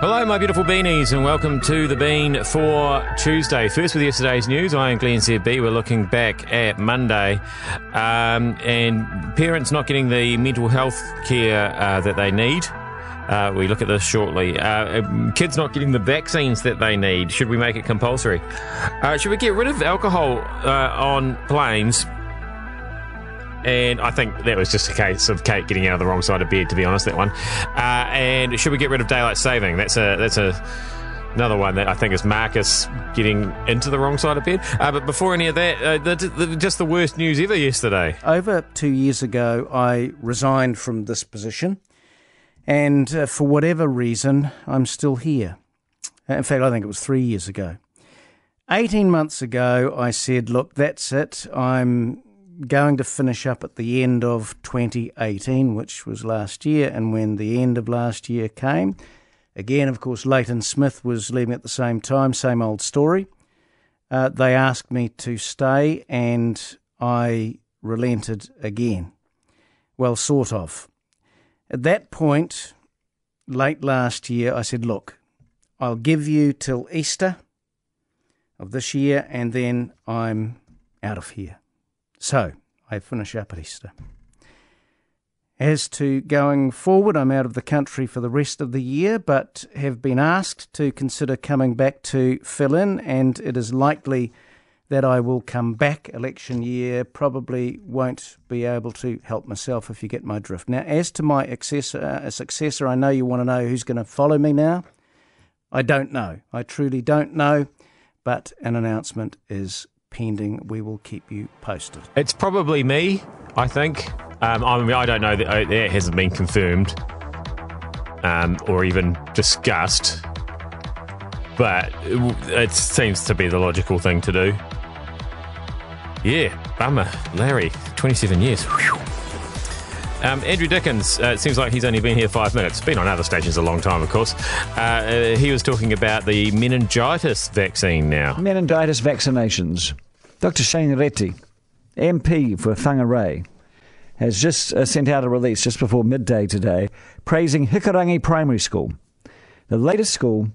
Hello, my beautiful beanies, and welcome to the Bean for Tuesday. First, with yesterday's news, I am Glenn ZB. We're looking back at Monday um, and parents not getting the mental health care uh, that they need. Uh, we look at this shortly. Uh, um, kids not getting the vaccines that they need. Should we make it compulsory? Uh, should we get rid of alcohol uh, on planes? And I think that was just a case of Kate getting out of the wrong side of bed, to be honest. That one. Uh, and should we get rid of daylight saving? That's a that's a another one that I think is Marcus getting into the wrong side of bed. Uh, but before any of that, uh, the, the, just the worst news ever yesterday. Over two years ago, I resigned from this position, and uh, for whatever reason, I'm still here. In fact, I think it was three years ago. 18 months ago, I said, Look, that's it. I'm going to finish up at the end of 2018, which was last year. And when the end of last year came, again, of course, Leighton Smith was leaving at the same time, same old story. Uh, they asked me to stay, and I relented again. Well, sort of. At that point, late last year, I said, Look, I'll give you till Easter of this year, and then I'm out of here. So I finish up at Easter. As to going forward, I'm out of the country for the rest of the year, but have been asked to consider coming back to fill in, and it is likely that I will come back election year. Probably won't be able to help myself if you get my drift. Now, as to my successor, uh, successor I know you want to know who's going to follow me now. I don't know. I truly don't know, but an announcement is pending. We will keep you posted. It's probably me, I think. Um, I mean, I don't know that uh, it hasn't been confirmed um, or even discussed, but it, it seems to be the logical thing to do. Yeah, bummer. Larry, 27 years. Whew. Um, Andrew Dickens, uh, it seems like he's only been here five minutes. Been on other stations a long time, of course. Uh, uh, he was talking about the meningitis vaccine now. Meningitis vaccinations. Dr. Shane Reti, MP for Whangarei, has just uh, sent out a release just before midday today praising Hikurangi Primary School, the latest school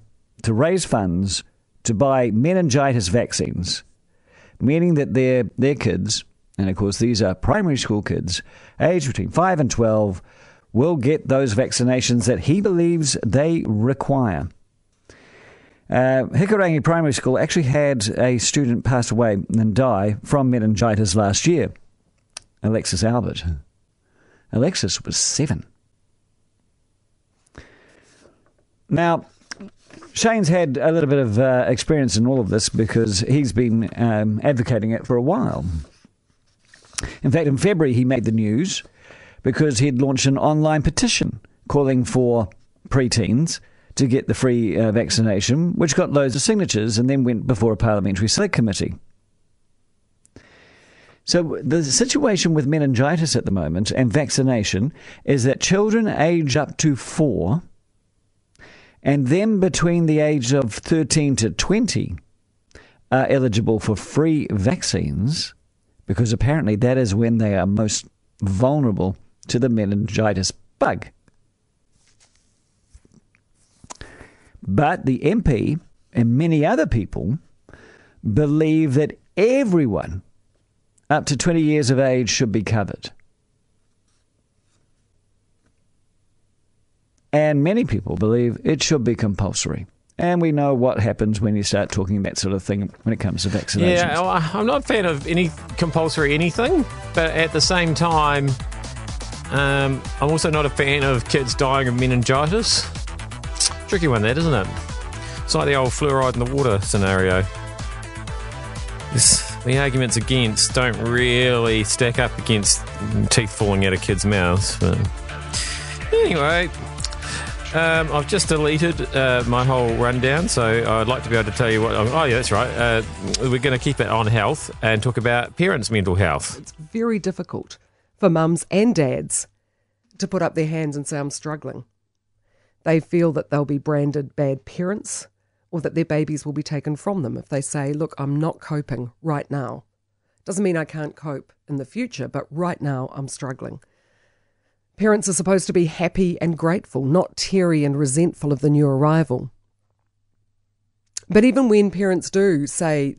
to raise funds to buy meningitis vaccines, meaning that their, their kids, and of course these are primary school kids, aged between 5 and 12, will get those vaccinations that he believes they require. Uh, Hikurangi Primary School actually had a student pass away and die from meningitis last year. Alexis Albert. Alexis was seven. Now, Shane's had a little bit of uh, experience in all of this because he's been um, advocating it for a while. In fact, in February, he made the news because he'd launched an online petition calling for preteens to get the free uh, vaccination, which got loads of signatures and then went before a parliamentary select committee. So, the situation with meningitis at the moment and vaccination is that children aged up to four and then between the age of 13 to 20 are eligible for free vaccines because apparently that is when they are most vulnerable to the meningitis bug. But the MP and many other people believe that everyone up to 20 years of age should be covered. And many people believe it should be compulsory. And we know what happens when you start talking that sort of thing when it comes to vaccinations. Yeah, I'm not a fan of any compulsory anything, but at the same time, um, I'm also not a fan of kids dying of meningitis. Tricky one, that isn't it? It's like the old fluoride in the water scenario. This, the arguments against don't really stack up against teeth falling out of kids' mouths. But anyway, um, I've just deleted uh, my whole rundown, so I'd like to be able to tell you what. Oh, yeah, that's right. Uh, we're going to keep it on health and talk about parents' mental health. It's very difficult for mums and dads to put up their hands and say, I'm struggling. They feel that they'll be branded bad parents or that their babies will be taken from them if they say, Look, I'm not coping right now. Doesn't mean I can't cope in the future, but right now I'm struggling. Parents are supposed to be happy and grateful, not teary and resentful of the new arrival. But even when parents do say,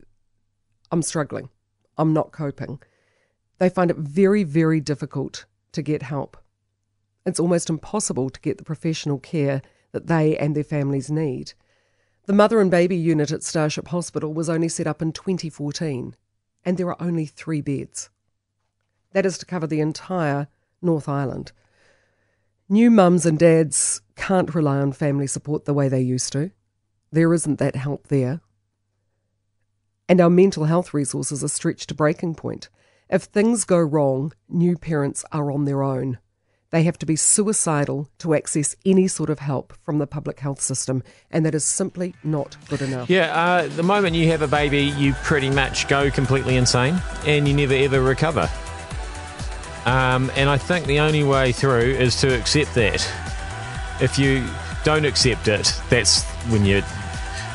I'm struggling, I'm not coping, they find it very, very difficult to get help. It's almost impossible to get the professional care that they and their families need. The mother and baby unit at Starship Hospital was only set up in 2014, and there are only three beds. That is to cover the entire North Island. New mums and dads can't rely on family support the way they used to. There isn't that help there. And our mental health resources are stretched to breaking point. If things go wrong, new parents are on their own. They have to be suicidal to access any sort of help from the public health system, and that is simply not good enough. Yeah, uh, the moment you have a baby, you pretty much go completely insane and you never ever recover. Um, and I think the only way through is to accept that. If you don't accept it, that's when you.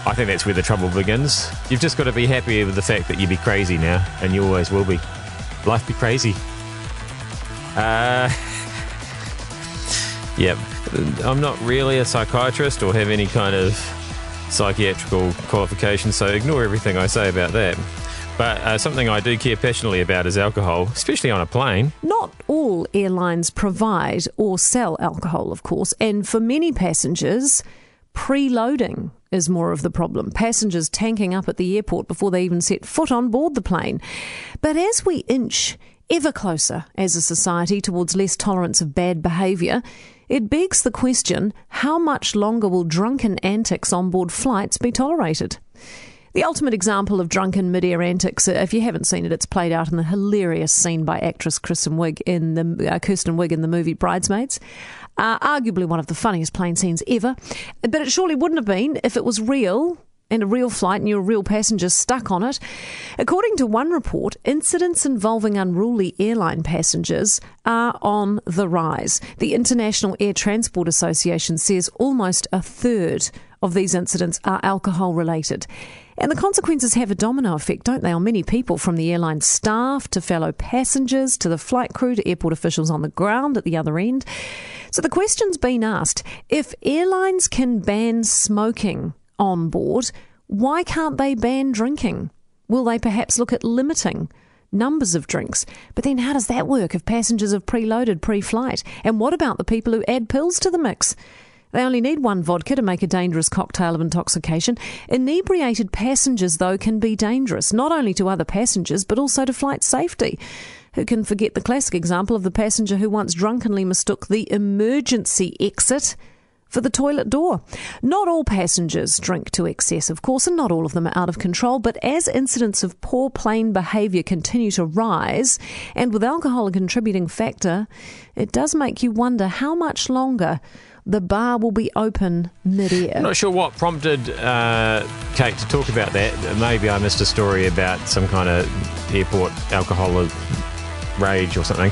I think that's where the trouble begins. You've just got to be happy with the fact that you be crazy now, and you always will be. Life be crazy. Uh, Yep. I'm not really a psychiatrist or have any kind of psychiatrical qualification, so ignore everything I say about that. But uh, something I do care passionately about is alcohol, especially on a plane. Not all airlines provide or sell alcohol, of course, and for many passengers, preloading is more of the problem. Passengers tanking up at the airport before they even set foot on board the plane. But as we inch ever closer as a society towards less tolerance of bad behaviour, it begs the question how much longer will drunken antics on board flights be tolerated? The ultimate example of drunken mid-air antics, uh, if you haven't seen it, it's played out in the hilarious scene by actress Kristen Wiig in the uh, Kirsten Wiig in the movie Bridesmaids. Uh, arguably one of the funniest plane scenes ever, but it surely wouldn't have been if it was real and a real flight and you're a real passenger stuck on it. According to one report, incidents involving unruly airline passengers are on the rise. The International Air Transport Association says almost a third of these incidents are alcohol related. And the consequences have a domino effect, don't they, on many people, from the airline staff to fellow passengers to the flight crew to airport officials on the ground at the other end. So the question's been asked if airlines can ban smoking on board, why can't they ban drinking? Will they perhaps look at limiting numbers of drinks? But then how does that work if passengers have preloaded pre flight? And what about the people who add pills to the mix? They only need one vodka to make a dangerous cocktail of intoxication. Inebriated passengers, though, can be dangerous, not only to other passengers, but also to flight safety. Who can forget the classic example of the passenger who once drunkenly mistook the emergency exit for the toilet door. Not all passengers drink to excess, of course, and not all of them are out of control, but as incidents of poor plane behaviour continue to rise, and with alcohol a contributing factor, it does make you wonder how much longer the bar will be open mid-air. Not sure what prompted uh, Kate to talk about that. Maybe I missed a story about some kind of airport alcohol rage or something.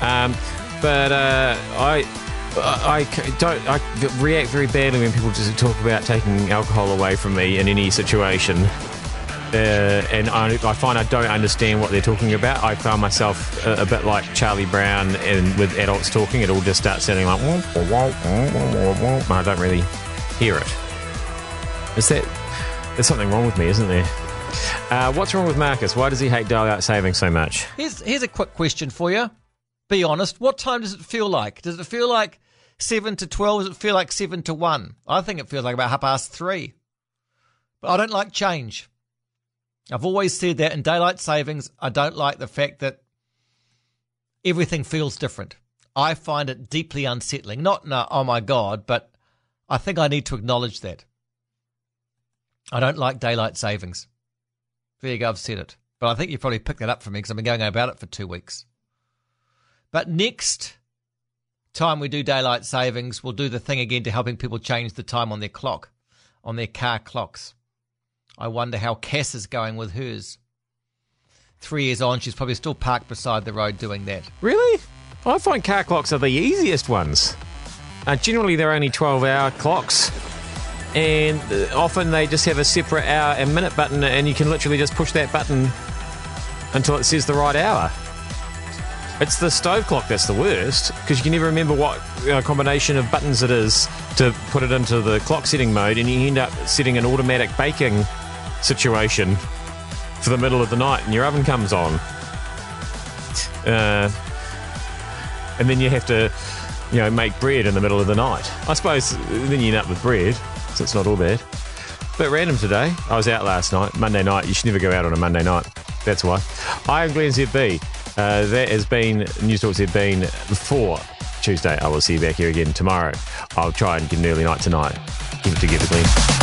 Um, but uh, I I don't. I react very badly when people just talk about taking alcohol away from me in any situation. Uh, and I, I, find I don't understand what they're talking about. I found myself a, a, bit like Charlie Brown, and with adults talking, it all just starts sounding like. I don't really hear it. Is that? There's something wrong with me, isn't there? Uh, what's wrong with Marcus? Why does he hate daylight saving so much? Here's here's a quick question for you. Be honest. What time does it feel like? Does it feel like seven to twelve? Does it feel like seven to one? I think it feels like about half past three. But I don't like change. I've always said that in daylight savings, I don't like the fact that everything feels different. I find it deeply unsettling. Not no, oh my God, but I think I need to acknowledge that. I don't like daylight savings. There you go, I've said it. But I think you probably picked that up from me because I've been going about it for two weeks. But next time we do daylight savings, we'll do the thing again to helping people change the time on their clock, on their car clocks. I wonder how Cass is going with hers. Three years on, she's probably still parked beside the road doing that. Really? I find car clocks are the easiest ones. Uh, generally, they're only 12 hour clocks. And uh, often they just have a separate hour and minute button, and you can literally just push that button until it says the right hour. It's the stove clock that's the worst because you can never remember what uh, combination of buttons it is to put it into the clock setting mode, and you end up setting an automatic baking situation for the middle of the night, and your oven comes on. Uh, and then you have to, you know, make bread in the middle of the night. I suppose then you end up with bread, so it's not all bad. Bit random today. I was out last night, Monday night. You should never go out on a Monday night. That's why. I am Glenn ZB. Uh, that has been News Talks have been for Tuesday. I will see you back here again tomorrow. I'll try and get an early night tonight. Give it together, Glenn.